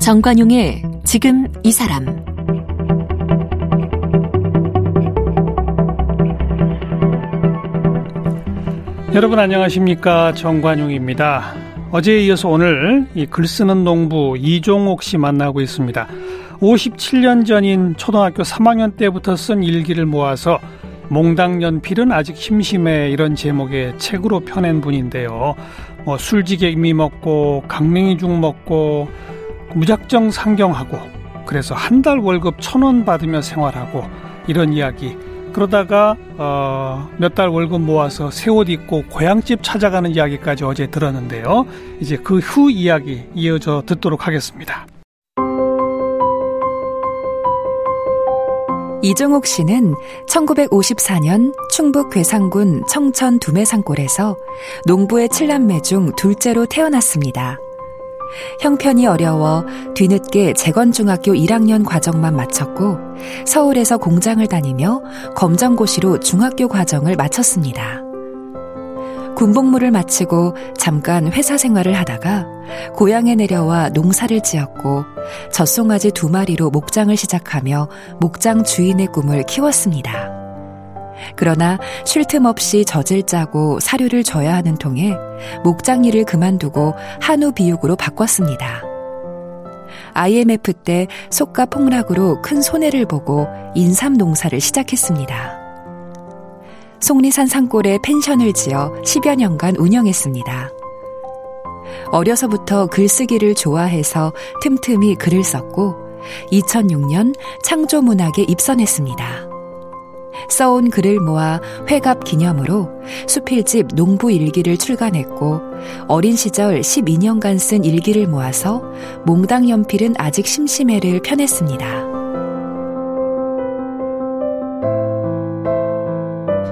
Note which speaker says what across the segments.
Speaker 1: 정관용의 지금 이 사람
Speaker 2: 여러분 안녕하십니까 정관용입니다. 어제에 이어서 오늘 이 글쓰는 농부 이종옥 씨 만나고 있습니다. 57년 전인 초등학교 3학년 때부터 쓴 일기를 모아서 몽당 연필은 아직 심심해 이런 제목의 책으로 펴낸 분인데요. 뭐 술지개미 먹고 강냉이 죽 먹고 무작정 상경하고 그래서 한 달 월급 천 원 받으며 생활하고 이런 이야기 그러다가 어, 몇 달 월급 모아서 새 옷 입고 고향집 찾아가는 이야기까지 어제 들었는데요. 이제 그 후 이야기 이어져 듣도록 하겠습니다.
Speaker 1: 이종옥 씨는 1954년 충북 괴산군 청천 두매산골에서 농부의 칠남매 중 둘째로 태어났습니다. 형편이 어려워 뒤늦게 재건중학교 1학년 과정만 마쳤고 서울에서 공장을 다니며 검정고시로 중학교 과정을 마쳤습니다. 군복무를 마치고 잠깐 회사 생활을 하다가 고향에 내려와 농사를 지었고 젖송아지 두 마리로 목장을 시작하며 목장 주인의 꿈을 키웠습니다. 그러나 쉴 틈 없이 젖을 짜고 사료를 줘야 하는 통에 목장 일을 그만두고 한우 비육으로 바꿨습니다. IMF 때 속가 폭락으로 큰 손해를 보고 인삼 농사를 시작했습니다. 속리산 산골에 펜션을 지어 10여 년간 운영했습니다. 어려서부터 글쓰기를 좋아해서 틈틈이 글을 썼고 2006년 창조문학에 입선했습니다. 써온 글을 모아 회갑 기념으로 수필집 농부 일기를 출간했고 어린 시절 12년간 쓴 일기를 모아서 몽당 연필은 아직 심심해를 펴냈습니다.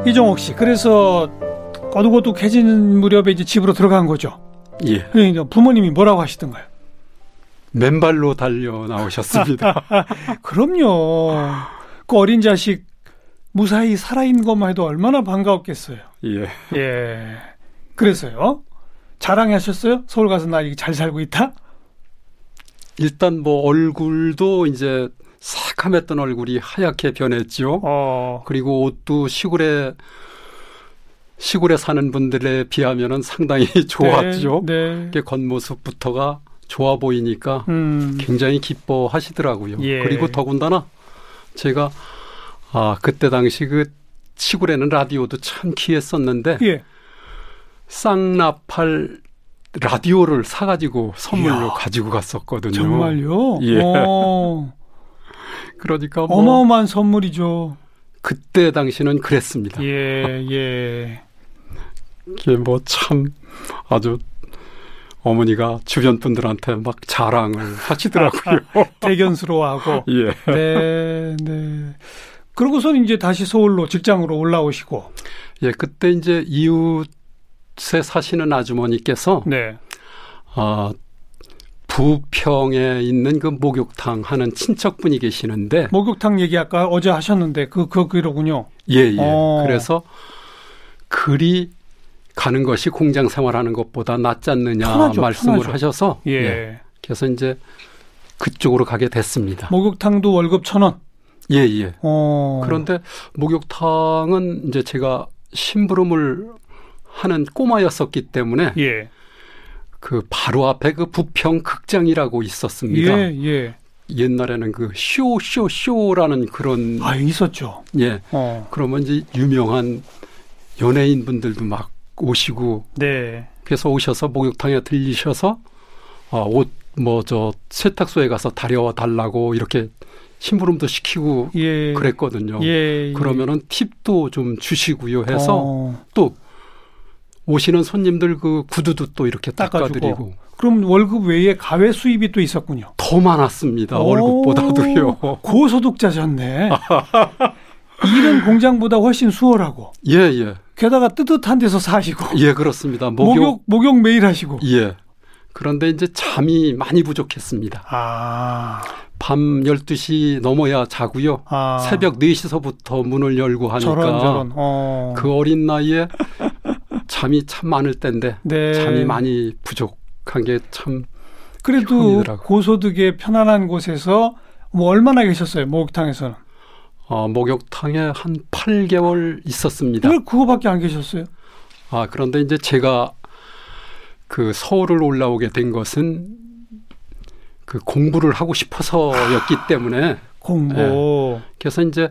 Speaker 2: 이종옥 씨, 그래서 어둑어둑해진 무렵에 이제 집으로 들어간 거죠.
Speaker 3: 예.
Speaker 2: 그러니까 부모님이 뭐라고 하시던가요?
Speaker 3: 맨발로 달려 나오셨습니다.
Speaker 2: 그럼요. 그 어린 자식 무사히 살아있는 것만 해도 얼마나 반가웠겠어요.
Speaker 3: 예.
Speaker 2: 예. 그래서요. 자랑하셨어요? 서울 가서 나 이게 잘 살고 있다?
Speaker 3: 일단 뭐 얼굴도 이제 새카맸던 얼굴이 하얗게 변했죠.
Speaker 2: 어.
Speaker 3: 그리고 옷도 시골에 시골에 사는 분들에 비하면은 상당히 좋았죠.
Speaker 2: 네.
Speaker 3: 네. 겉모습부터가 좋아 보이니까
Speaker 2: 음.
Speaker 3: 굉장히 기뻐하시더라고요.
Speaker 2: 예.
Speaker 3: 그리고 더군다나 제가 아 그때 당시 그 시골에는 라디오도 참 귀했었는데
Speaker 2: 예.
Speaker 3: 쌍나팔 라디오를 사가지고 선물로
Speaker 2: 이야.
Speaker 3: 가지고 갔었거든요.
Speaker 2: 정말요?
Speaker 3: 예.
Speaker 2: 어.
Speaker 3: 그러니까 뭐
Speaker 2: 어마어마한 선물이죠.
Speaker 3: 그때 당시는 그랬습니다.
Speaker 2: 예, 예.
Speaker 3: 이게 뭐 참 아주 어머니가 주변 분들한테 막 자랑을 하시더라고요.
Speaker 2: 대견스러워하고.
Speaker 3: 예.
Speaker 2: 네, 네. 그러고선 이제 다시 서울로 직장으로 올라오시고.
Speaker 3: 예, 그때 이제 이웃에 사시는 아주머니께서
Speaker 2: 네.
Speaker 3: 아 부평에 있는 그 목욕탕 하는 친척분이 계시는데
Speaker 2: 목욕탕 얘기 아까 어제 하셨는데 그, 그, 그로군요.
Speaker 3: 예, 예.
Speaker 2: 어.
Speaker 3: 그래서 글이 가는 것이 공장 생활하는 것보다 낫지 않느냐
Speaker 2: 편하죠,
Speaker 3: 말씀을
Speaker 2: 편하죠.
Speaker 3: 하셔서
Speaker 2: 예.
Speaker 3: 그래서 이제 그쪽으로 가게 됐습니다.
Speaker 2: 목욕탕도 월급 천 원.
Speaker 3: 예, 예.
Speaker 2: 어.
Speaker 3: 그런데 목욕탕은 이제 제가 심부름을 하는 꼬마였었기 때문에
Speaker 2: 예.
Speaker 3: 그 바로 앞에 그 부평 극장이라고 있었습니다.
Speaker 2: 예, 예.
Speaker 3: 옛날에는 그 쇼, 쇼, 쇼라는 그런
Speaker 2: 아, 있었죠.
Speaker 3: 예.
Speaker 2: 어.
Speaker 3: 그러면 이제 유명한 연예인 분들도 막 오시고
Speaker 2: 네.
Speaker 3: 그래서 오셔서 목욕탕에 들리셔서 아, 옷 뭐 저 세탁소에 가서 다려 달라고 이렇게 심부름도 시키고
Speaker 2: 예.
Speaker 3: 그랬거든요.
Speaker 2: 예. 예.
Speaker 3: 그러면은 팁도 좀 주시고요 해서
Speaker 2: 어.
Speaker 3: 또 오시는 손님들 그 구두도 또 이렇게. 닦아드리고
Speaker 2: 그럼 월급 외에 가외 수입이 또 있었군요.
Speaker 3: 더 많았습니다.
Speaker 2: 오.
Speaker 3: 월급보다도요.
Speaker 2: 고소득자셨네. 일은 공장보다 훨씬 수월하고
Speaker 3: 예, 예.
Speaker 2: 게다가 뜨뜻한 데서 사시고
Speaker 3: 예, 그렇습니다. 목욕,
Speaker 2: 목욕 목욕 매일 하시고.
Speaker 3: 예. 그런데 이제 잠이 많이 부족했습니다.
Speaker 2: 아.
Speaker 3: 밤 12시 넘어야 자고요.
Speaker 2: 아,
Speaker 3: 새벽 4시서부터 문을 열고 하니까
Speaker 2: 저런 저런. 어.
Speaker 3: 그 어린 나이에 잠이 참 많을 때인데
Speaker 2: 네.
Speaker 3: 잠이 많이 부족한 게 참
Speaker 2: 그래도
Speaker 3: 처음이더라고.
Speaker 2: 고소득에 편안한 곳에서 뭐 얼마나 계셨어요? 목욕탕에서는.
Speaker 3: 어, 목욕탕에 한 8개월 있었습니다.
Speaker 2: 왜 그거밖에 안 계셨어요?
Speaker 3: 아, 그런데 이제 제가 그 서울을 올라오게 된 것은 그 공부를 하고 싶어서였기 때문에
Speaker 2: 공부.
Speaker 3: 그래서 이제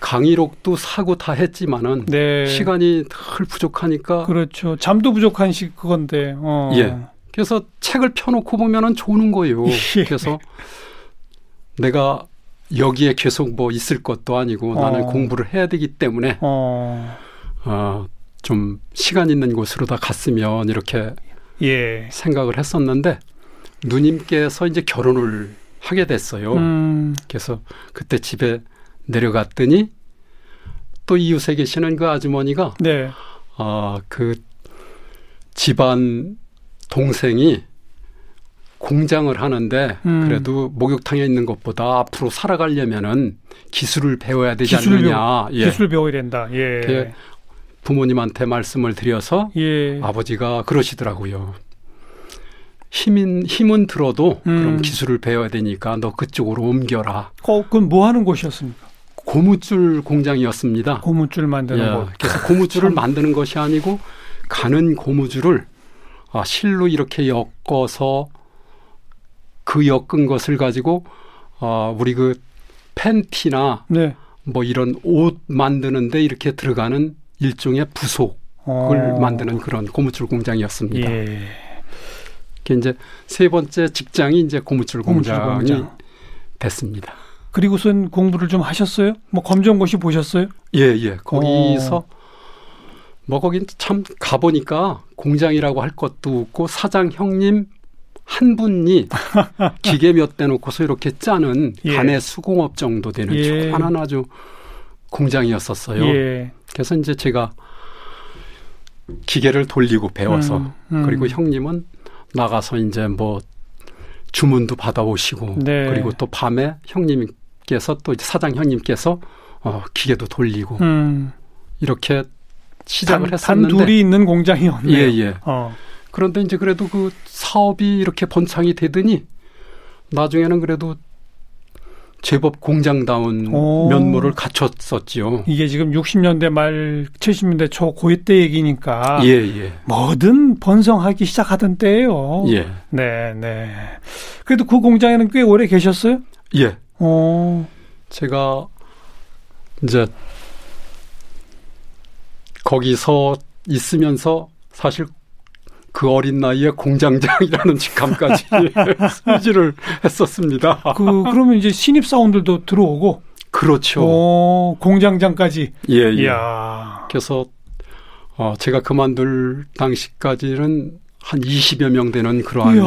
Speaker 3: 강의록도 사고 다 했지만은
Speaker 2: 네.
Speaker 3: 시간이 늘 부족하니까
Speaker 2: 그렇죠. 잠도 부족한 시 그건데. 어.
Speaker 3: 예. 그래서 책을 펴놓고 보면은 좋은 거예요.
Speaker 2: 예.
Speaker 3: 그래서 내가 여기에 계속 뭐 있을 것도 아니고 나는
Speaker 2: 어.
Speaker 3: 공부를 해야 되기 때문에
Speaker 2: 어.
Speaker 3: 어, 좀 시간 있는 곳으로 다 갔으면 이렇게
Speaker 2: 예.
Speaker 3: 생각을 했었는데 누님께서 이제 결혼을 하게 됐어요.
Speaker 2: 음.
Speaker 3: 그래서 그때 집에 내려갔더니 또 이웃에 계시는 그 아주머니가
Speaker 2: 네.
Speaker 3: 아, 그 집안 동생이 공장을 하는데
Speaker 2: 음.
Speaker 3: 그래도 목욕탕에 있는 것보다 앞으로 살아가려면은 기술을 배워야 되지
Speaker 2: 기술을
Speaker 3: 않느냐. 예.
Speaker 2: 기술 배워야 된다. 예.
Speaker 3: 그 부모님한테 말씀을 드려서
Speaker 2: 예.
Speaker 3: 아버지가 그러시더라고요. 힘인 힘은 들어도
Speaker 2: 음.
Speaker 3: 그럼 기술을 배워야 되니까 너 그쪽으로 옮겨라.
Speaker 2: 어, 그건 뭐 하는 곳이었습니까?
Speaker 3: 고무줄 공장이었습니다.
Speaker 2: 고무줄 만드는
Speaker 3: 예,
Speaker 2: 곳.
Speaker 3: 그래서 고무줄을
Speaker 2: 참.
Speaker 3: 만드는 것이 아니고 가는 고무줄을 아, 실로 이렇게 엮어서 그 엮은 것을 가지고 아, 우리 그 팬티나
Speaker 2: 네.
Speaker 3: 뭐 이런 옷 만드는데 이렇게 들어가는 일종의 부속을
Speaker 2: 어.
Speaker 3: 만드는 그런 고무줄 공장이었습니다.
Speaker 2: 예.
Speaker 3: 그게 이제 세 번째 직장이 이제 고무줄
Speaker 2: 고무줄
Speaker 3: 공장이
Speaker 2: 공장.
Speaker 3: 됐습니다.
Speaker 2: 그리고선 공부를 좀 하셨어요? 뭐 검정고시 보셨어요?
Speaker 3: 예, 예. 거기서
Speaker 2: 어.
Speaker 3: 뭐 거긴 참 가보니까 공장이라고 할 것도 없고 사장 형님 한 분이 기계 몇 대 놓고서 이렇게 짜는
Speaker 2: 예.
Speaker 3: 간의 수공업 정도 되는
Speaker 2: 예.
Speaker 3: 조그만한 아주 공장이었었어요.
Speaker 2: 예.
Speaker 3: 그래서 이제 제가 기계를 돌리고 배워서
Speaker 2: 음, 음.
Speaker 3: 그리고 형님은 나가서 이제 뭐 주문도 받아오시고
Speaker 2: 네.
Speaker 3: 그리고 또 밤에 형님 께서 또 사장 형님께서 어, 기계도 돌리고
Speaker 2: 음.
Speaker 3: 이렇게 시작을
Speaker 2: 단,
Speaker 3: 했었는데
Speaker 2: 단 둘이 있는 공장이었네요.
Speaker 3: 예, 예.
Speaker 2: 어.
Speaker 3: 그런데 이제 그래도 그 사업이 이렇게 번창이 되더니 나중에는 그래도 제법 공장다운
Speaker 2: 오.
Speaker 3: 면모를 갖췄었지요.
Speaker 2: 이게 지금 60년대 말 70년대 초 고이 때 얘기니까
Speaker 3: 예, 예.
Speaker 2: 뭐든 번성하기 시작하던 때예요.
Speaker 3: 예.
Speaker 2: 네, 네. 그래도 그 공장에는 꽤 오래 계셨어요?
Speaker 3: 예.
Speaker 2: 어.
Speaker 3: 제가 이제 거기서 있으면서 사실 그 어린 나이에 공장장이라는 직함까지 승지를 했었습니다.
Speaker 2: 그 그러면 이제 신입 사원들도 들어오고
Speaker 3: 그렇죠.
Speaker 2: 어, 공장장까지.
Speaker 3: 예, 예.
Speaker 2: 이야.
Speaker 3: 그래서 어, 제가 그만둘 당시까지는 한 20여 명 되는 그러한
Speaker 2: 이야.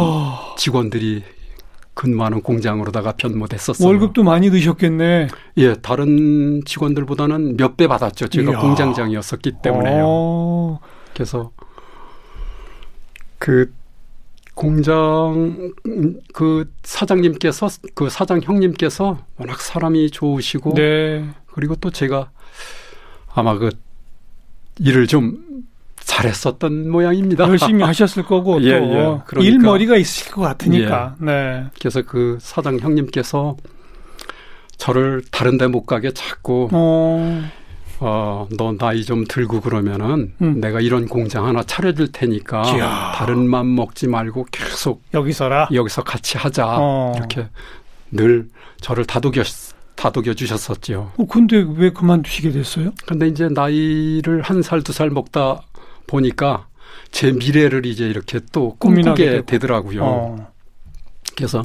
Speaker 3: 직원들이 근무하는 공장으로다가 변모됐었어요.
Speaker 2: 월급도 많이 드셨겠네.
Speaker 3: 예, 다른 직원들보다는 몇 배 받았죠. 제가
Speaker 2: 이야.
Speaker 3: 공장장이었었기 때문에요.
Speaker 2: 어.
Speaker 3: 그래서 그 공장 그 사장님께서 그 사장 형님께서 워낙 사람이 좋으시고
Speaker 2: 네.
Speaker 3: 그리고 또 제가 아마 그 일을 좀 잘했었던 모양입니다.
Speaker 2: 열심히 하셨을 거고
Speaker 3: 예,
Speaker 2: 또
Speaker 3: 예. 그러니까.
Speaker 2: 일머리가 있을 것 같으니까. 네.
Speaker 3: 그래서 그 사장 형님께서 저를 다른 데 못 가게 자꾸
Speaker 2: 어.
Speaker 3: 어, 너 나이 좀 들고 그러면은
Speaker 2: 음.
Speaker 3: 내가 이런 공장 하나 차려줄 테니까
Speaker 2: 이야.
Speaker 3: 다른 맘 먹지 말고 계속
Speaker 2: 여기서라.
Speaker 3: 여기서 같이 하자
Speaker 2: 어.
Speaker 3: 이렇게 늘 저를 다독여 다독여 주셨었죠.
Speaker 2: 어, 근데 왜 그만두시게 됐어요?
Speaker 3: 근데 이제 나이를 한 살 두살 먹다 보니까 제 미래를 이제 이렇게 또 꿈꾸게. 되더라고요.
Speaker 2: 어.
Speaker 3: 그래서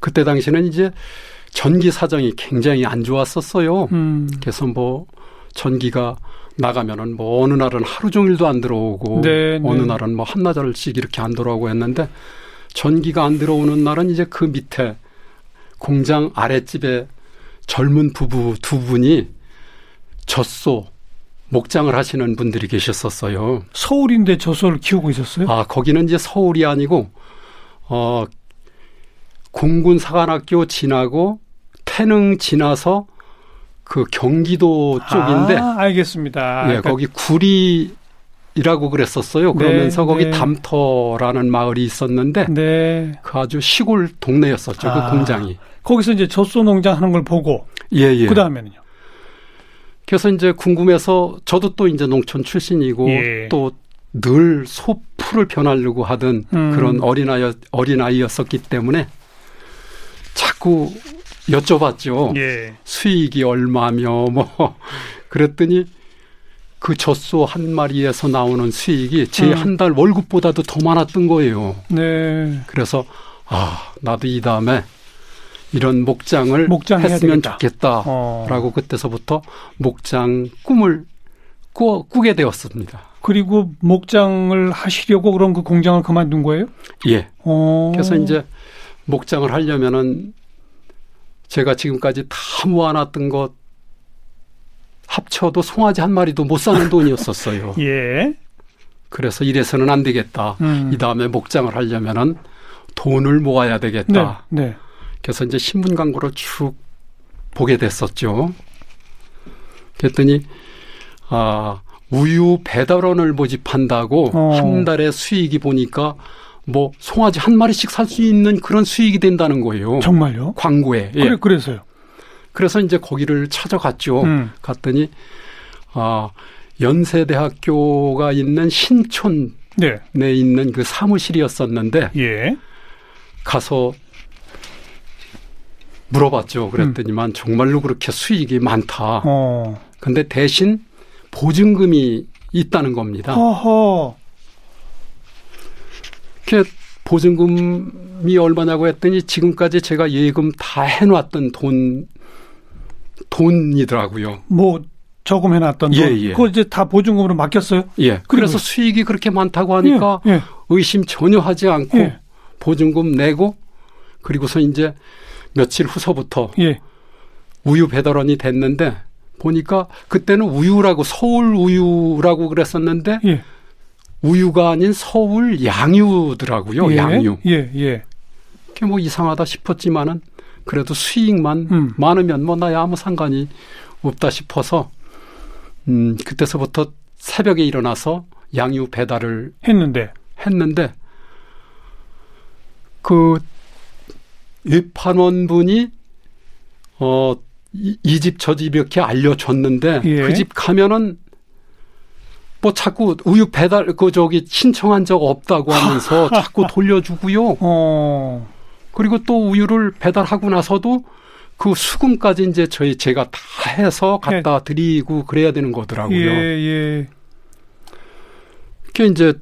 Speaker 3: 그때 당시는 이제 전기 사정이 굉장히 안 좋았었어요.
Speaker 2: 음.
Speaker 3: 그래서 뭐 전기가 나가면은 뭐 어느 날은 하루 종일도 안 들어오고
Speaker 2: 네,
Speaker 3: 어느
Speaker 2: 네.
Speaker 3: 날은 뭐 한나절씩 이렇게 안 들어오고 했는데 전기가 안 들어오는 날은 이제 그 밑에 공장 아랫집에 젊은 부부 두 분이 젖소 목장을 하시는 분들이 계셨었어요.
Speaker 2: 서울인데 저소를 키우고 있었어요?
Speaker 3: 아, 거기는 이제 서울이 아니고 어 공군 사관학교 지나고 태릉 지나서 그 경기도 쪽인데
Speaker 2: 아, 알겠습니다.
Speaker 3: 예,
Speaker 2: 그러니까
Speaker 3: 거기 구리라고 그랬었어요.
Speaker 2: 네,
Speaker 3: 그러면서 거기
Speaker 2: 네.
Speaker 3: 담터라는 마을이 있었는데
Speaker 2: 네.
Speaker 3: 그 아주 시골 동네였었죠.
Speaker 2: 아.
Speaker 3: 그 공장이.
Speaker 2: 거기서 이제 젖소 농장 하는 걸 보고
Speaker 3: 예, 예.
Speaker 2: 그다음에는요.
Speaker 3: 그래서 이제 궁금해서 저도 또 이제 농촌 출신이고
Speaker 2: 예.
Speaker 3: 또늘 소풀을 변하려고 하던
Speaker 2: 음.
Speaker 3: 그런 어린아이 어린아이였었기 때문에 자꾸 여쭤봤죠.
Speaker 2: 예.
Speaker 3: 수익이 얼마며 뭐 그랬더니 그 젖소 한 마리에서 나오는 수익이 제
Speaker 2: 음.
Speaker 3: 한달 월급보다도 더 많았던 거예요.
Speaker 2: 네.
Speaker 3: 그래서 아 나도 이 다음에 이런 목장을
Speaker 2: 목장
Speaker 3: 했으면. 좋겠다라고
Speaker 2: 어.
Speaker 3: 그때서부터 목장 꿈을 꾸, 꾸게 되었습니다.
Speaker 2: 그리고 목장을 하시려고 그런 그 공장을 그만둔 거예요?
Speaker 3: 예.
Speaker 2: 어.
Speaker 3: 그래서 이제 목장을 하려면은 제가 지금까지 다 모아놨던 것 합쳐도 송아지 한 마리도 못 사는 돈이었었어요.
Speaker 2: 예.
Speaker 3: 그래서 이래서는 안 되겠다.
Speaker 2: 음.
Speaker 3: 이 다음에 목장을 하려면은 돈을 모아야
Speaker 2: 네.
Speaker 3: 되겠다.
Speaker 2: 네.
Speaker 3: 그래서 이제 신문 광고를 쭉 보게 됐었죠. 그랬더니 아 우유 배달원을 모집한다고
Speaker 2: 어.
Speaker 3: 한 달에 수익이 보니까 뭐 송아지 한 마리씩 살 수 있는 그런 수익이 된다는 거예요.
Speaker 2: 정말요?
Speaker 3: 광고에. 예.
Speaker 2: 그래 그래서요.
Speaker 3: 그래서 이제 거기를 찾아갔죠.
Speaker 2: 음.
Speaker 3: 갔더니 아 연세대학교가 있는 신촌에
Speaker 2: 네.
Speaker 3: 있는 그 사무실이었었는데
Speaker 2: 예.
Speaker 3: 가서 물어봤죠. 그랬더니만 정말로 그렇게 수익이 많다.
Speaker 2: 어.
Speaker 3: 근데 대신 보증금이 있다는 겁니다. 이렇게 보증금이 얼마냐고 했더니 지금까지 제가 예금 다 해놨던 돈 돈이더라고요.
Speaker 2: 뭐 저금해 놨던 돈.
Speaker 3: 예, 예.
Speaker 2: 그거 이제 다 보증금으로 맡겼어요?
Speaker 3: 예. 그래서 수익이 그렇게 많다고 하니까
Speaker 2: 예.
Speaker 3: 의심 전혀 하지 않고
Speaker 2: 예.
Speaker 3: 보증금 내고 그리고서 이제 며칠 후서부터
Speaker 2: 예.
Speaker 3: 우유 배달원이 됐는데 보니까 그때는 우유라고 서울 우유라고 그랬었는데
Speaker 2: 예.
Speaker 3: 우유가 아닌 서울 양유더라고요.
Speaker 2: 예.
Speaker 3: 양유.
Speaker 2: 예. 예.
Speaker 3: 그게 뭐 이상하다 싶었지만은 그래도 수익만
Speaker 2: 음.
Speaker 3: 많으면 뭐 나야 아무 상관이 없다 싶어서 음 그때서부터 새벽에 일어나서 양유 배달을
Speaker 2: 했는데.
Speaker 3: 했는데 그 어 이집저집 이렇게 알려줬는데
Speaker 2: 예.
Speaker 3: 그집 가면은 뭐 자꾸 우유 배달 그 저기 신청한 적 없다고 하면서 자꾸 돌려주고요.
Speaker 2: 어.
Speaker 3: 그리고 또 우유를 배달하고 나서도 그 수금까지 이제 저희 제가 다 해서 갖다 드리고 그래야 되는 거더라고요.
Speaker 2: 예. 예.
Speaker 3: 그게 이제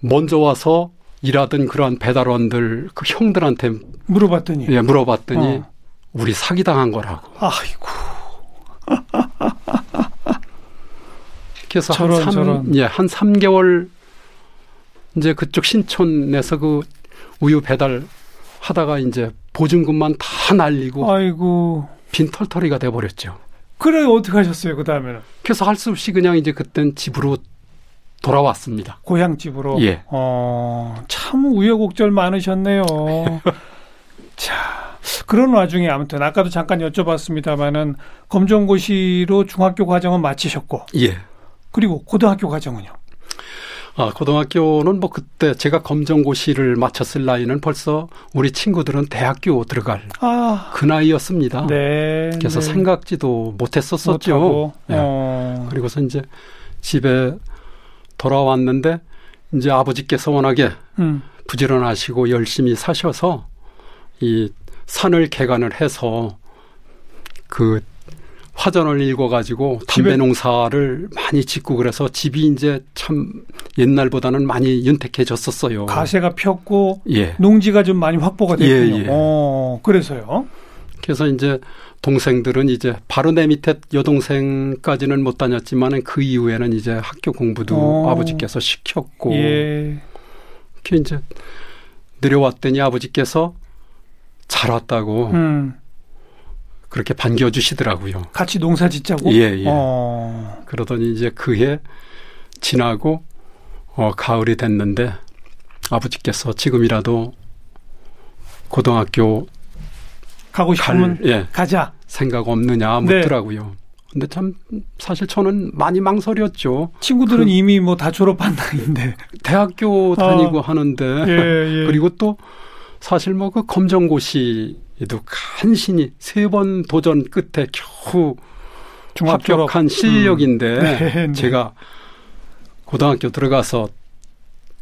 Speaker 3: 먼저 와서 일하던 그러한 배달원들 그 형들한테
Speaker 2: 물어봤더니.
Speaker 3: 예, 물어봤더니
Speaker 2: 어.
Speaker 3: 우리 사기 당한 거라고.
Speaker 2: 아이고.
Speaker 3: 그래서
Speaker 2: 저런,
Speaker 3: 한 3,
Speaker 2: 저런.
Speaker 3: 예, 한 3개월 이제 그쪽 신촌에서 그 우유 배달 하다가 이제 보증금만 다 날리고
Speaker 2: 아이고.
Speaker 3: 빈털터리가 돼 버렸죠.
Speaker 2: 그래 어떻게 하셨어요? 그 다음에는
Speaker 3: 그래서 할 수 없이 그냥 이제 그땐 집으로 돌아왔습니다.
Speaker 2: 고향 집으로.
Speaker 3: 예.
Speaker 2: 어, 참 우여곡절 많으셨네요. 자, 그런 와중에 아무튼 아까도 잠깐 여쭤봤습니다만은 검정고시로 중학교 과정은 마치셨고
Speaker 3: 예.
Speaker 2: 그리고 고등학교 과정은요.
Speaker 3: 아, 고등학교는 뭐 그때 제가 검정고시를 마쳤을 나이는 벌써 우리 친구들은 대학교 들어갈
Speaker 2: 아,
Speaker 3: 그 나이였습니다.
Speaker 2: 네.
Speaker 3: 그래서
Speaker 2: 네.
Speaker 3: 생각지도 못했었었죠.
Speaker 2: 못하고,
Speaker 3: 예.
Speaker 2: 어,
Speaker 3: 그리고서 이제 집에 돌아왔는데 이제 아버지께서 워낙에
Speaker 2: 음,
Speaker 3: 부지런하시고 열심히 사셔서 이 산을 개간을 해서 그 화전을 읽어가지고 담배 농사를 많이 짓고 그래서 집이 이제 참 옛날보다는 많이 윤택해졌었어요.
Speaker 2: 가세가 폈고
Speaker 3: 예.
Speaker 2: 농지가 좀 많이 확보가 됐군요.
Speaker 3: 예, 예.
Speaker 2: 어, 그래서요.
Speaker 3: 그래서 이제 동생들은 이제 바로 내 밑에 여동생까지는 못 다녔지만은 그 이후에는 이제 학교 공부도
Speaker 2: 어.
Speaker 3: 아버지께서 시켰고
Speaker 2: 예.
Speaker 3: 이렇게 이제 내려왔더니 아버지께서 잘 왔다고
Speaker 2: 음,
Speaker 3: 그렇게 반겨주시더라고요.
Speaker 2: 같이 농사 짓자고.
Speaker 3: 예, 예.
Speaker 2: 어,
Speaker 3: 그러더니 이제 그 해 지나고 어, 가을이 됐는데 아버지께서 지금이라도 고등학교
Speaker 2: 가고 싶으면
Speaker 3: 갈, 예,
Speaker 2: 가자.
Speaker 3: 생각 없느냐
Speaker 2: 네.
Speaker 3: 묻더라고요. 근데 참 사실 저는 많이 망설였죠.
Speaker 2: 친구들은
Speaker 3: 그-
Speaker 2: 이미 뭐 다 졸업한 나이인데.
Speaker 3: 대학교 다니고 하는데
Speaker 2: 어. 예, 예.
Speaker 3: 그리고 또 사실 뭐 그 검정고시에도 간신히 세 번 도전 끝에 겨우
Speaker 2: 중학 졸업.
Speaker 3: 합격한 실력인데
Speaker 2: 네, 네.
Speaker 3: 제가 고등학교 들어가서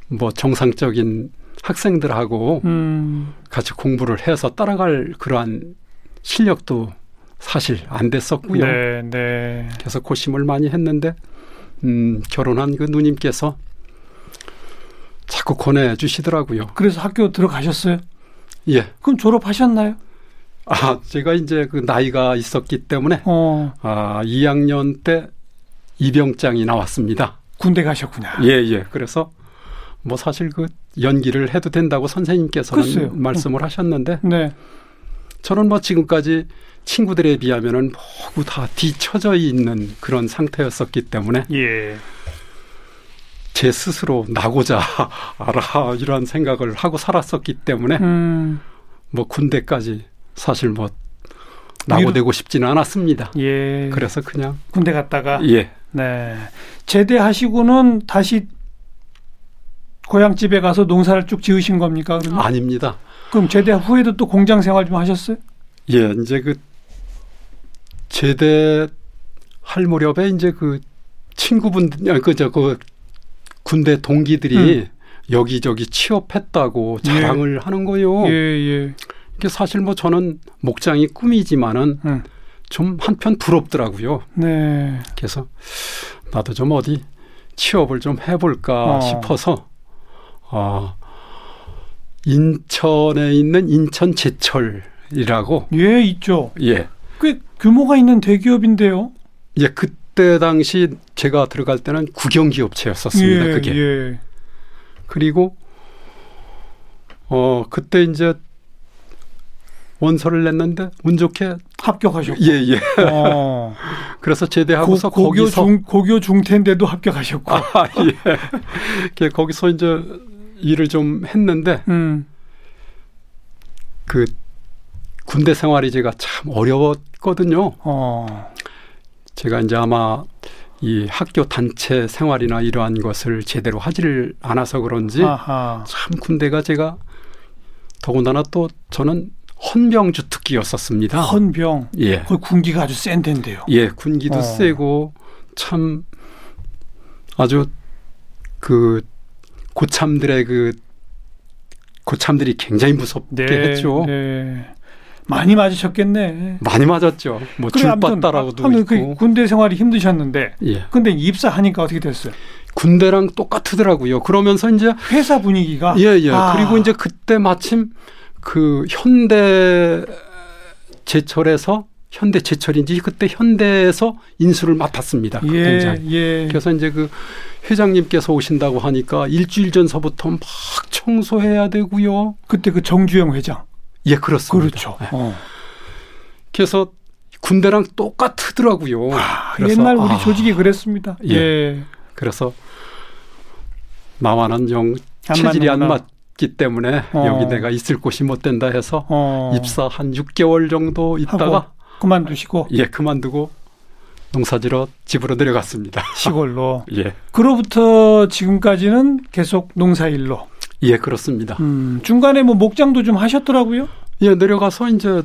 Speaker 3: 뭐 정상적인 학생들하고
Speaker 2: 음.
Speaker 3: 같이 공부를 해서 따라갈 그러한 실력도 사실 안 됐었고요.
Speaker 2: 네, 네.
Speaker 3: 그래서 고심을 많이 했는데 음, 결혼한 그 누님께서 자꾸 권해 주시더라고요.
Speaker 2: 그래서 학교 들어가셨어요?
Speaker 3: 예.
Speaker 2: 그럼 졸업하셨나요?
Speaker 3: 아, 제가 이제 그 나이가 있었기 때문에
Speaker 2: 어,
Speaker 3: 아, 2학년 때 입영장이 나왔습니다.
Speaker 2: 군대 가셨구나.
Speaker 3: 예, 예. 그래서 뭐 사실 그 연기를 해도 된다고 선생님께서는
Speaker 2: 글쎄요.
Speaker 3: 말씀을 하셨는데
Speaker 2: 네.
Speaker 3: 저는 뭐 지금까지 친구들에 비하면은 모두 다 뒤처져 있는 그런 상태였었기 때문에
Speaker 2: 예.
Speaker 3: 제 스스로 나고자 알아 이런 생각을 하고 살았었기 때문에
Speaker 2: 음,
Speaker 3: 뭐 군대까지 사실 뭐 나고되고 싶지는 않았습니다.
Speaker 2: 예.
Speaker 3: 그래서 그냥
Speaker 2: 군대 갔다가
Speaker 3: 예.
Speaker 2: 네. 제대하시고는 다시 고향집에 가서 농사를 쭉 지으신 겁니까? 그러면?
Speaker 3: 아닙니다.
Speaker 2: 그럼 제대 후에도 또 공장 생활 좀 하셨어요?
Speaker 3: 예, 이제 그 제대 할 무렵에 이제 그 친구분들, 그저 그 군대 동기들이
Speaker 2: 음.
Speaker 3: 여기저기 취업했다고 자랑을 하는 거요.
Speaker 2: 예, 예.
Speaker 3: 이게 사실 뭐 저는 목장이 꿈이지만은
Speaker 2: 음.
Speaker 3: 좀 한편 부럽더라고요.
Speaker 2: 네.
Speaker 3: 그래서 나도 좀 어디 취업을 좀 해볼까
Speaker 2: 어.
Speaker 3: 싶어서 어, 인천에 있는 인천 제철이라고
Speaker 2: 예, 있죠.
Speaker 3: 예.
Speaker 2: 꽤 규모가 있는 대기업인데요.
Speaker 3: 예, 그때 당시 제가 들어갈 때는 국영기 업체였었습니다.
Speaker 2: 예,
Speaker 3: 그게.
Speaker 2: 예.
Speaker 3: 그리고 어 그때 이제 원서를 냈는데 운 좋게
Speaker 2: 합격하셨고.
Speaker 3: 예, 예.
Speaker 2: 어.
Speaker 3: 그래서
Speaker 2: 고,
Speaker 3: 제대하고서
Speaker 2: 고교
Speaker 3: 거기서
Speaker 2: 중 고교 중퇴인데도 합격하셨고.
Speaker 3: 아, 예. 그 거기서 이제 일을 좀 했는데
Speaker 2: 음.
Speaker 3: 그 군대 생활이 제가 참 어려웠거든요.
Speaker 2: 어.
Speaker 3: 제가 이제 아마 이 학교 단체 생활이나 이러한 것을 제대로 하지를 않아서 그런지
Speaker 2: 아하.
Speaker 3: 참 군대가 제가 더군다나 또 저는 헌병 주 특기였었습니다.
Speaker 2: 헌병.
Speaker 3: 예.
Speaker 2: 그 군기가 아주 센 데인데요.
Speaker 3: 예, 군기도
Speaker 2: 어.
Speaker 3: 세고 참 아주 그 고참들의 그 고참들이 굉장히 무섭게 했죠.
Speaker 2: 네. 많이 맞으셨겠네.
Speaker 3: 많이 맞았죠. 뭐
Speaker 2: 그래, 아무튼 그
Speaker 3: 있고.
Speaker 2: 군대 생활이 힘드셨는데,
Speaker 3: 예.
Speaker 2: 근데 입사하니까 어떻게 됐어요?
Speaker 3: 군대랑 똑같더라고요. 그러면서 이제
Speaker 2: 회사 분위기가
Speaker 3: 예, 예.
Speaker 2: 아.
Speaker 3: 그리고 이제 그때 마침 그 현대 제철에서 현대 제철인지 그때 현대에서 인수를 맡았습니다. 그
Speaker 2: 예,
Speaker 3: 공장.
Speaker 2: 예.
Speaker 3: 그래서 이제 그 회장님께서 오신다고 하니까 일주일 전서부터 막 청소해야 되고요.
Speaker 2: 그때 그 정주영 회장.
Speaker 3: 예, 그렇습니다.
Speaker 2: 그렇죠.
Speaker 3: 네.
Speaker 2: 어.
Speaker 3: 그래서 군대랑 똑같더라고요.
Speaker 2: 아, 옛날 우리
Speaker 3: 아,
Speaker 2: 조직이 그랬습니다.
Speaker 3: 예.
Speaker 2: 예.
Speaker 3: 그래서 나와는
Speaker 2: 영안
Speaker 3: 체질이 안.
Speaker 2: 맞
Speaker 3: 기 때문에
Speaker 2: 어.
Speaker 3: 여기 내가 있을 곳이 못 된다 해서
Speaker 2: 어.
Speaker 3: 입사 한 6개월 정도 있다가
Speaker 2: 그만두시고
Speaker 3: 예 그만두고 농사지러 집으로 내려갔습니다.
Speaker 2: 시골로.
Speaker 3: 예,
Speaker 2: 그로부터 지금까지는 계속 농사일로.
Speaker 3: 예 그렇습니다.
Speaker 2: 음, 중간에 뭐 목장도 좀 하셨더라고요.
Speaker 3: 예 내려가서 이제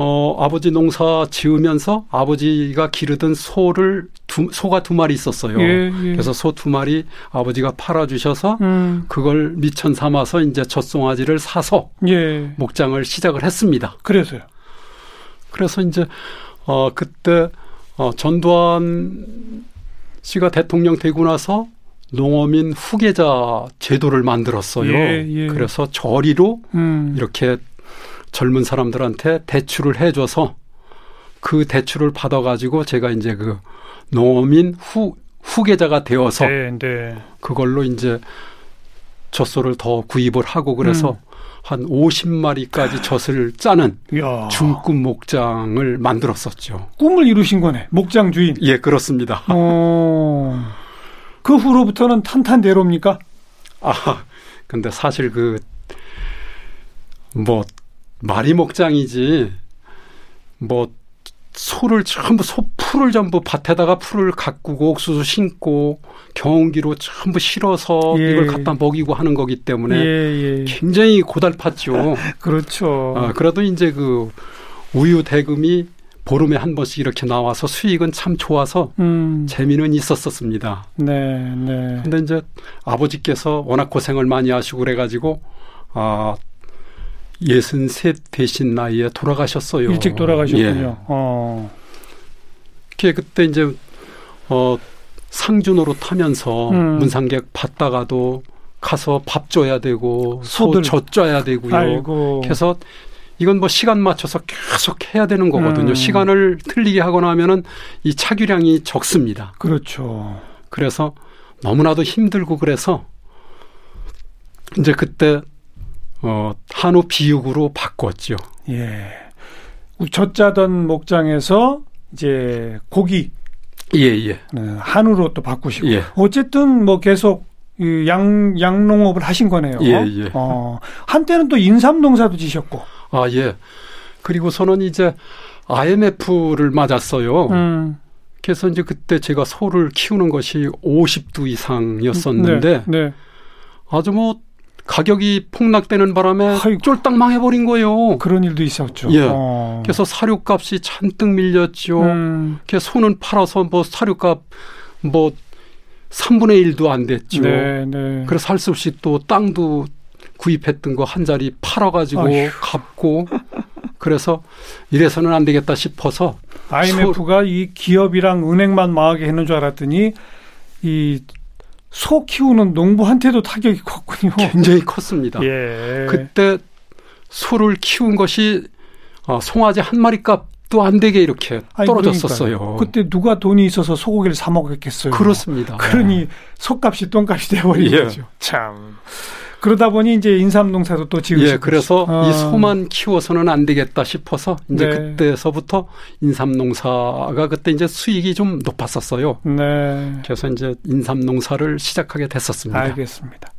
Speaker 3: 어 아버지 농사 지으면서 아버지가 기르던 소를 두, 소가 두 마리 있었어요.
Speaker 2: 예, 예.
Speaker 3: 그래서 소 두 마리 아버지가 팔아 주셔서
Speaker 2: 음,
Speaker 3: 그걸 미천 삼아서 이제 젖송아지를 사서
Speaker 2: 예.
Speaker 3: 목장을 시작을 했습니다.
Speaker 2: 그래서요.
Speaker 3: 그래서 이제 어 그때 어 전두환 씨가 대통령 되고 나서 농어민 후계자 제도를 만들었어요.
Speaker 2: 예, 예.
Speaker 3: 그래서 저리로
Speaker 2: 음.
Speaker 3: 이렇게 젊은 사람들한테 대출을 해줘서 그 대출을 받아가지고 제가 이제 그 농어민 후 후계자가 되어서
Speaker 2: 네, 네.
Speaker 3: 그걸로 이제 젖소를 더 구입을 하고 그래서
Speaker 2: 음.
Speaker 3: 한 50마리까지 젖을 짜는
Speaker 2: 이야.
Speaker 3: 중급 목장을 만들었었죠.
Speaker 2: 꿈을 이루신 거네. 목장 주인.
Speaker 3: 예, 그렇습니다.
Speaker 2: 어. 그 후로부터는 탄탄대로입니까?
Speaker 3: 아, 근데 사실 그 뭐 말이 목장이지 뭐 소를 전부 소 풀을 전부 밭에다가 풀을 가꾸고 옥수수 심고 경운기로 전부 실어서
Speaker 2: 예.
Speaker 3: 이걸 갖다 먹이고 하는 거기 때문에
Speaker 2: 예, 예.
Speaker 3: 굉장히 고달팠죠.
Speaker 2: 그렇죠.
Speaker 3: 아, 그래도 이제 그 우유 대금이 보름에 한 번씩 이렇게 나와서 수익은 참 좋아서
Speaker 2: 음.
Speaker 3: 재미는 있었었습니다.
Speaker 2: 네, 네.
Speaker 3: 근데 이제 아버지께서 워낙 고생을 많이 하시고 그래가지고 아 예순 셋 되신 나이에 돌아가셨어요.
Speaker 2: 일찍 돌아가셨군요.
Speaker 3: 예.
Speaker 2: 어.
Speaker 3: 그게 그때 이제 어 상준으로 타면서
Speaker 2: 음.
Speaker 3: 문상객 받다가도 가서 밥 줘야 되고 소
Speaker 2: 소들.
Speaker 3: 젖 줘야 되고요.
Speaker 2: 아이고.
Speaker 3: 그래서 이건 뭐 시간 맞춰서 계속 해야 되는 거거든요.
Speaker 2: 음.
Speaker 3: 시간을 틀리게 하거나 하면은 이 차규량이 적습니다.
Speaker 2: 그렇죠.
Speaker 3: 그래서 너무나도 힘들고 그래서 이제 그때 어 한우 비육으로 바꿨죠.
Speaker 2: 예. 젖자던 목장에서 이제 고기
Speaker 3: 예, 예.
Speaker 2: 네, 한우로 또 바꾸시고
Speaker 3: 예.
Speaker 2: 어쨌든 뭐 계속 이양 양농업을 하신 거네요.
Speaker 3: 예, 예.
Speaker 2: 어, 한때는 또 인삼 농사도 지셨고.
Speaker 3: 아, 예. 그리고서는 이제 IMF를 맞았어요.
Speaker 2: 음.
Speaker 3: 그래서 이제 그때 제가 소를 키우는 것이 50두 이상이었었는데
Speaker 2: 네, 네.
Speaker 3: 아주 뭐 가격이 폭락되는 바람에
Speaker 2: 아이고.
Speaker 3: 쫄딱 망해버린 거예요.
Speaker 2: 그런 일도 있었죠.
Speaker 3: 예.
Speaker 2: 어.
Speaker 3: 그래서 사료값이 잔뜩 밀렸죠.
Speaker 2: 음.
Speaker 3: 그래서 소는 팔아서 뭐 사료값 뭐 3분의 1도 안 됐죠.
Speaker 2: 네, 네.
Speaker 3: 그래서 할 수 없이 또 땅도 구입했던 거 한 자리 팔아가지고
Speaker 2: 아휴.
Speaker 3: 갚고 그래서 이래서는 안 되겠다 싶어서
Speaker 2: IMF가 이 기업이랑 은행만 망하게 했는 줄 알았더니 이 소 키우는 농부한테도 타격이 컸군요.
Speaker 3: 굉장히 컸습니다.
Speaker 2: 예.
Speaker 3: 그때 소를 키운 것이 어, 송아지 한 마리 값도 안 되게 이렇게
Speaker 2: 아니,
Speaker 3: 떨어졌었어요.
Speaker 2: 그러니까요. 그때 누가 돈이 있어서 소고기를 사 먹었겠어요.
Speaker 3: 그렇습니다.
Speaker 2: 그러니 소값이 똥값이 돼버린
Speaker 3: 예.
Speaker 2: 거죠. 참. 그러다 보니 이제 인삼농사도 또 지으시고.
Speaker 3: 예, 그래서
Speaker 2: 어.
Speaker 3: 이 소만 키워서는 안 되겠다 싶어서 이제
Speaker 2: 네.
Speaker 3: 그때서부터 인삼 농사가 그때 이제 수익이 좀 높았었어요.
Speaker 2: 네.
Speaker 3: 그래서 이제 인삼 농사를 시작하게 됐었습니다.
Speaker 2: 알겠습니다.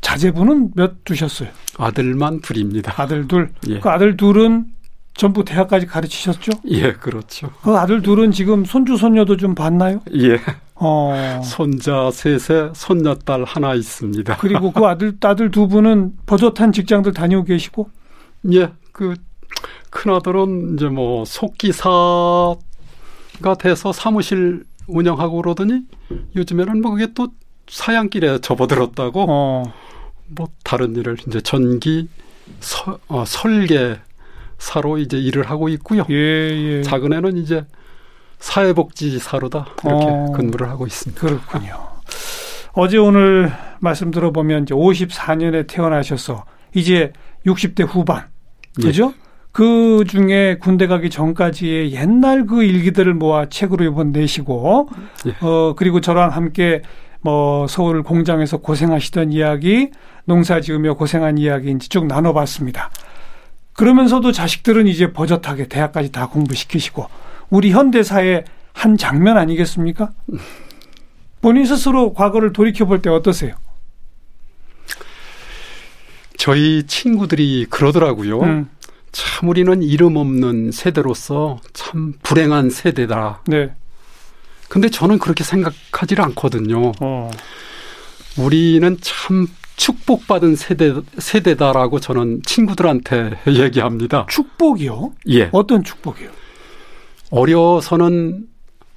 Speaker 2: 자제분은 몇 두셨어요?
Speaker 3: 아들만 둘입니다.
Speaker 2: 아들 둘.
Speaker 3: 예.
Speaker 2: 그 아들 둘은 전부 대학까지 가르치셨죠?
Speaker 3: 예, 그렇죠.
Speaker 2: 그 아들 둘은 지금 손주 손녀도 좀 봤나요?
Speaker 3: 예.
Speaker 2: 어.
Speaker 3: 손자 셋에 손녀딸 하나 있습니다.
Speaker 2: 그리고 그 아들 아들 두 분은 버젓한 직장들 다니고 계시고.
Speaker 3: 예, 그 큰아들은 이제 뭐 속기사가 돼서 사무실 운영하고 그러더니 요즘에는 뭐 그게 또 사양길에 접어들었다고
Speaker 2: 어.
Speaker 3: 뭐 다른 일을 이제 전기 서, 어, 설계사로 이제 일을 하고 있고요.
Speaker 2: 예, 예.
Speaker 3: 작은 애는 이제 사회복지사로다 이렇게
Speaker 2: 어.
Speaker 3: 근무를 하고 있습니다.
Speaker 2: 그렇군요. 어제 오늘 말씀 들어보면 이제 54년에 태어나셔서 이제 60대 후반.
Speaker 3: 예.
Speaker 2: 그죠? 그 중에 군대 가기 전까지의 옛날 그 일기들을 모아 책으로 이번 내시고,
Speaker 3: 예.
Speaker 2: 어, 그리고 저랑 함께 뭐 서울 공장에서 고생하시던 이야기, 농사 지으며 고생한 이야기 이제 쭉 나눠봤습니다. 그러면서도 자식들은 이제 버젓하게 대학까지 다 공부시키시고, 우리 현대사의 한 장면 아니겠습니까? 본인 스스로 과거를 돌이켜 볼 때 어떠세요?
Speaker 3: 저희 친구들이 그러더라고요.
Speaker 2: 음,
Speaker 3: 참 우리는 이름 없는 세대로서 참 불행한 세대다.
Speaker 2: 네.
Speaker 3: 근데 저는 그렇게 생각하지를 않거든요.
Speaker 2: 어,
Speaker 3: 우리는 참 축복받은 세대, 세대다라고 저는 친구들한테 얘기합니다.
Speaker 2: 축복이요?
Speaker 3: 예.
Speaker 2: 어떤 축복이요?
Speaker 3: 어려서는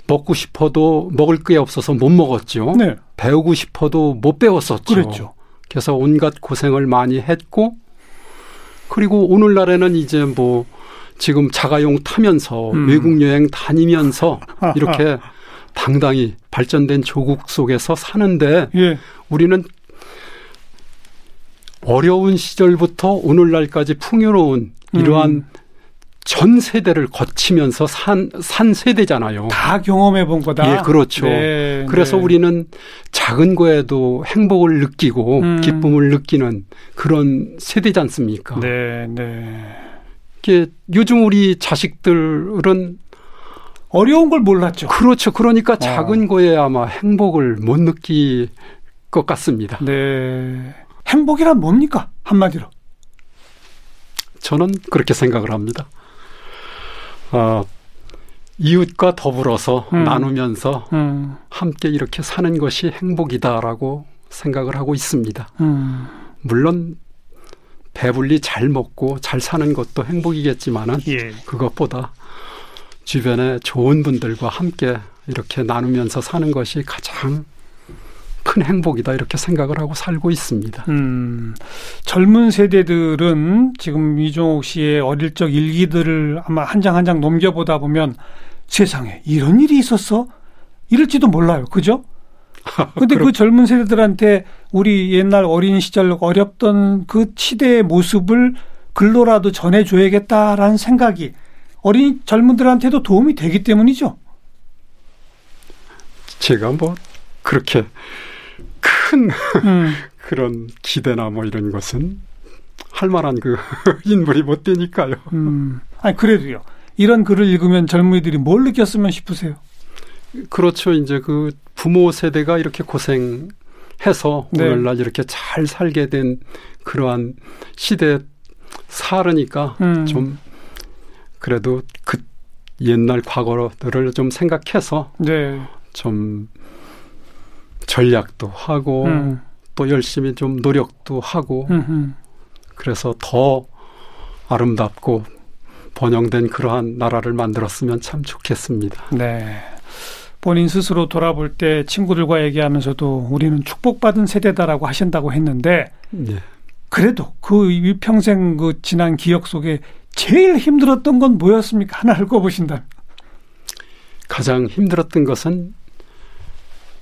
Speaker 3: 먹고 싶어도 먹을 게 없어서 못 먹었죠.
Speaker 2: 네.
Speaker 3: 배우고 싶어도 못 배웠었죠.
Speaker 2: 그랬죠.
Speaker 3: 그래서 온갖 고생을 많이 했고, 그리고 오늘날에는 이제 뭐 지금 자가용 타면서
Speaker 2: 음.
Speaker 3: 외국 여행 다니면서 이렇게 당당히 발전된 조국 속에서 사는데
Speaker 2: 예.
Speaker 3: 우리는 어려운 시절부터 오늘날까지 풍요로운 이러한
Speaker 2: 음.
Speaker 3: 전 세대를 거치면서 산, 산 세대잖아요.
Speaker 2: 다 경험해 본 거다.
Speaker 3: 예, 그렇죠.
Speaker 2: 네,
Speaker 3: 그래서
Speaker 2: 네.
Speaker 3: 우리는 작은 거에도 행복을 느끼고
Speaker 2: 음.
Speaker 3: 기쁨을 느끼는 그런 세대지 않습니까?
Speaker 2: 네, 네.
Speaker 3: 이게 요즘 우리 자식들은
Speaker 2: 어려운 걸 몰랐죠.
Speaker 3: 그렇죠.
Speaker 2: 어.
Speaker 3: 그러니까 작은 거에 아마 행복을 못 느낄 것 같습니다.
Speaker 2: 네. 행복이란 뭡니까? 한마디로.
Speaker 3: 저는 그렇게 생각을 합니다. 어, 이웃과 더불어서 음. 나누면서 음. 함께 이렇게 사는 것이 행복이다라고 생각을 하고 있습니다. 음. 물론 배불리 잘 먹고 잘 사는 것도 행복이겠지만은 예. 그것보다 주변에 좋은 분들과 함께 이렇게 나누면서 사는 것이 가장 큰 행복이다 이렇게 생각을 하고 살고 있습니다. 음,
Speaker 2: 젊은 세대들은 지금 이종옥 씨의 어릴 적 일기들을 아마 한 장 한 장 넘겨보다 보면 세상에 이런 일이 있었어? 이럴지도 몰라요. 그죠? 근데 그 젊은 세대들한테 우리 옛날 어린 시절 어렵던 그 시대의 모습을 글로라도 전해줘야겠다라는 생각이 어린 젊은들한테도 도움이 되기 때문이죠.
Speaker 3: 제가 뭐 그렇게 큰 음. 그런 기대나 뭐 이런 것은 할 만한 그 인물이 못 되니까요. 음.
Speaker 2: 아니 그래도요. 이런 글을 읽으면 젊은이들이 뭘 느꼈으면 싶으세요?
Speaker 3: 그렇죠. 이제 그 부모 세대가 이렇게 고생해서 네. 오늘날 이렇게 잘 살게 된 그러한 시대 살으니까 음. 좀 그래도 그 옛날 과거들을 좀 생각해서 네. 좀 전략도 하고 음. 또 열심히 좀 노력도 하고 음흠. 그래서 더 아름답고 번영된 그러한 나라를 만들었으면 참 좋겠습니다. 네.
Speaker 2: 본인 스스로 돌아볼 때 친구들과 얘기하면서도 우리는 축복받은 세대다라고 하신다고 했는데 네. 그래도 그 일평생 그 지난 기억 속에 제일 힘들었던 건 뭐였습니까? 하나를 꼽으신다면.
Speaker 3: 가장 힘들었던 것은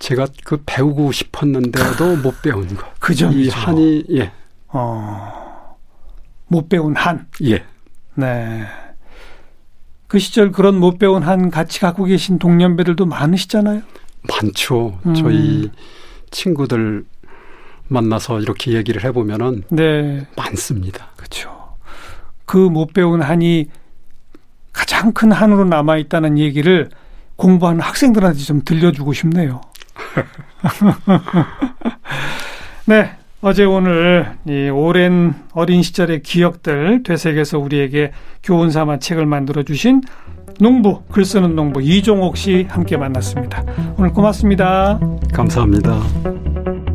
Speaker 3: 제가 그 배우고 싶었는데도 못 배운 거.
Speaker 2: 그죠.
Speaker 3: 이 한이 예. 어.
Speaker 2: 못 배운 한.
Speaker 3: 예.
Speaker 2: 네. 그 시절 그런 못 배운 한 같이 갖고 계신 동년배들도 많으시잖아요.
Speaker 3: 많죠. 음. 저희 친구들 만나서 이렇게 얘기를 해보면은 네. 많습니다.
Speaker 2: 그렇죠. 그 못 배운 한이 가장 큰 한으로 남아 있다는 얘기를 공부하는 학생들한테 좀 들려주고 싶네요. 네. 어제 오늘 이 오랜 어린 시절의 기억들 되새겨서 우리에게 교훈 삼아 책을 만들어 주신 농부 글 쓰는 농부 이종옥 씨 함께 만났습니다. 오늘 고맙습니다.
Speaker 3: 감사합니다.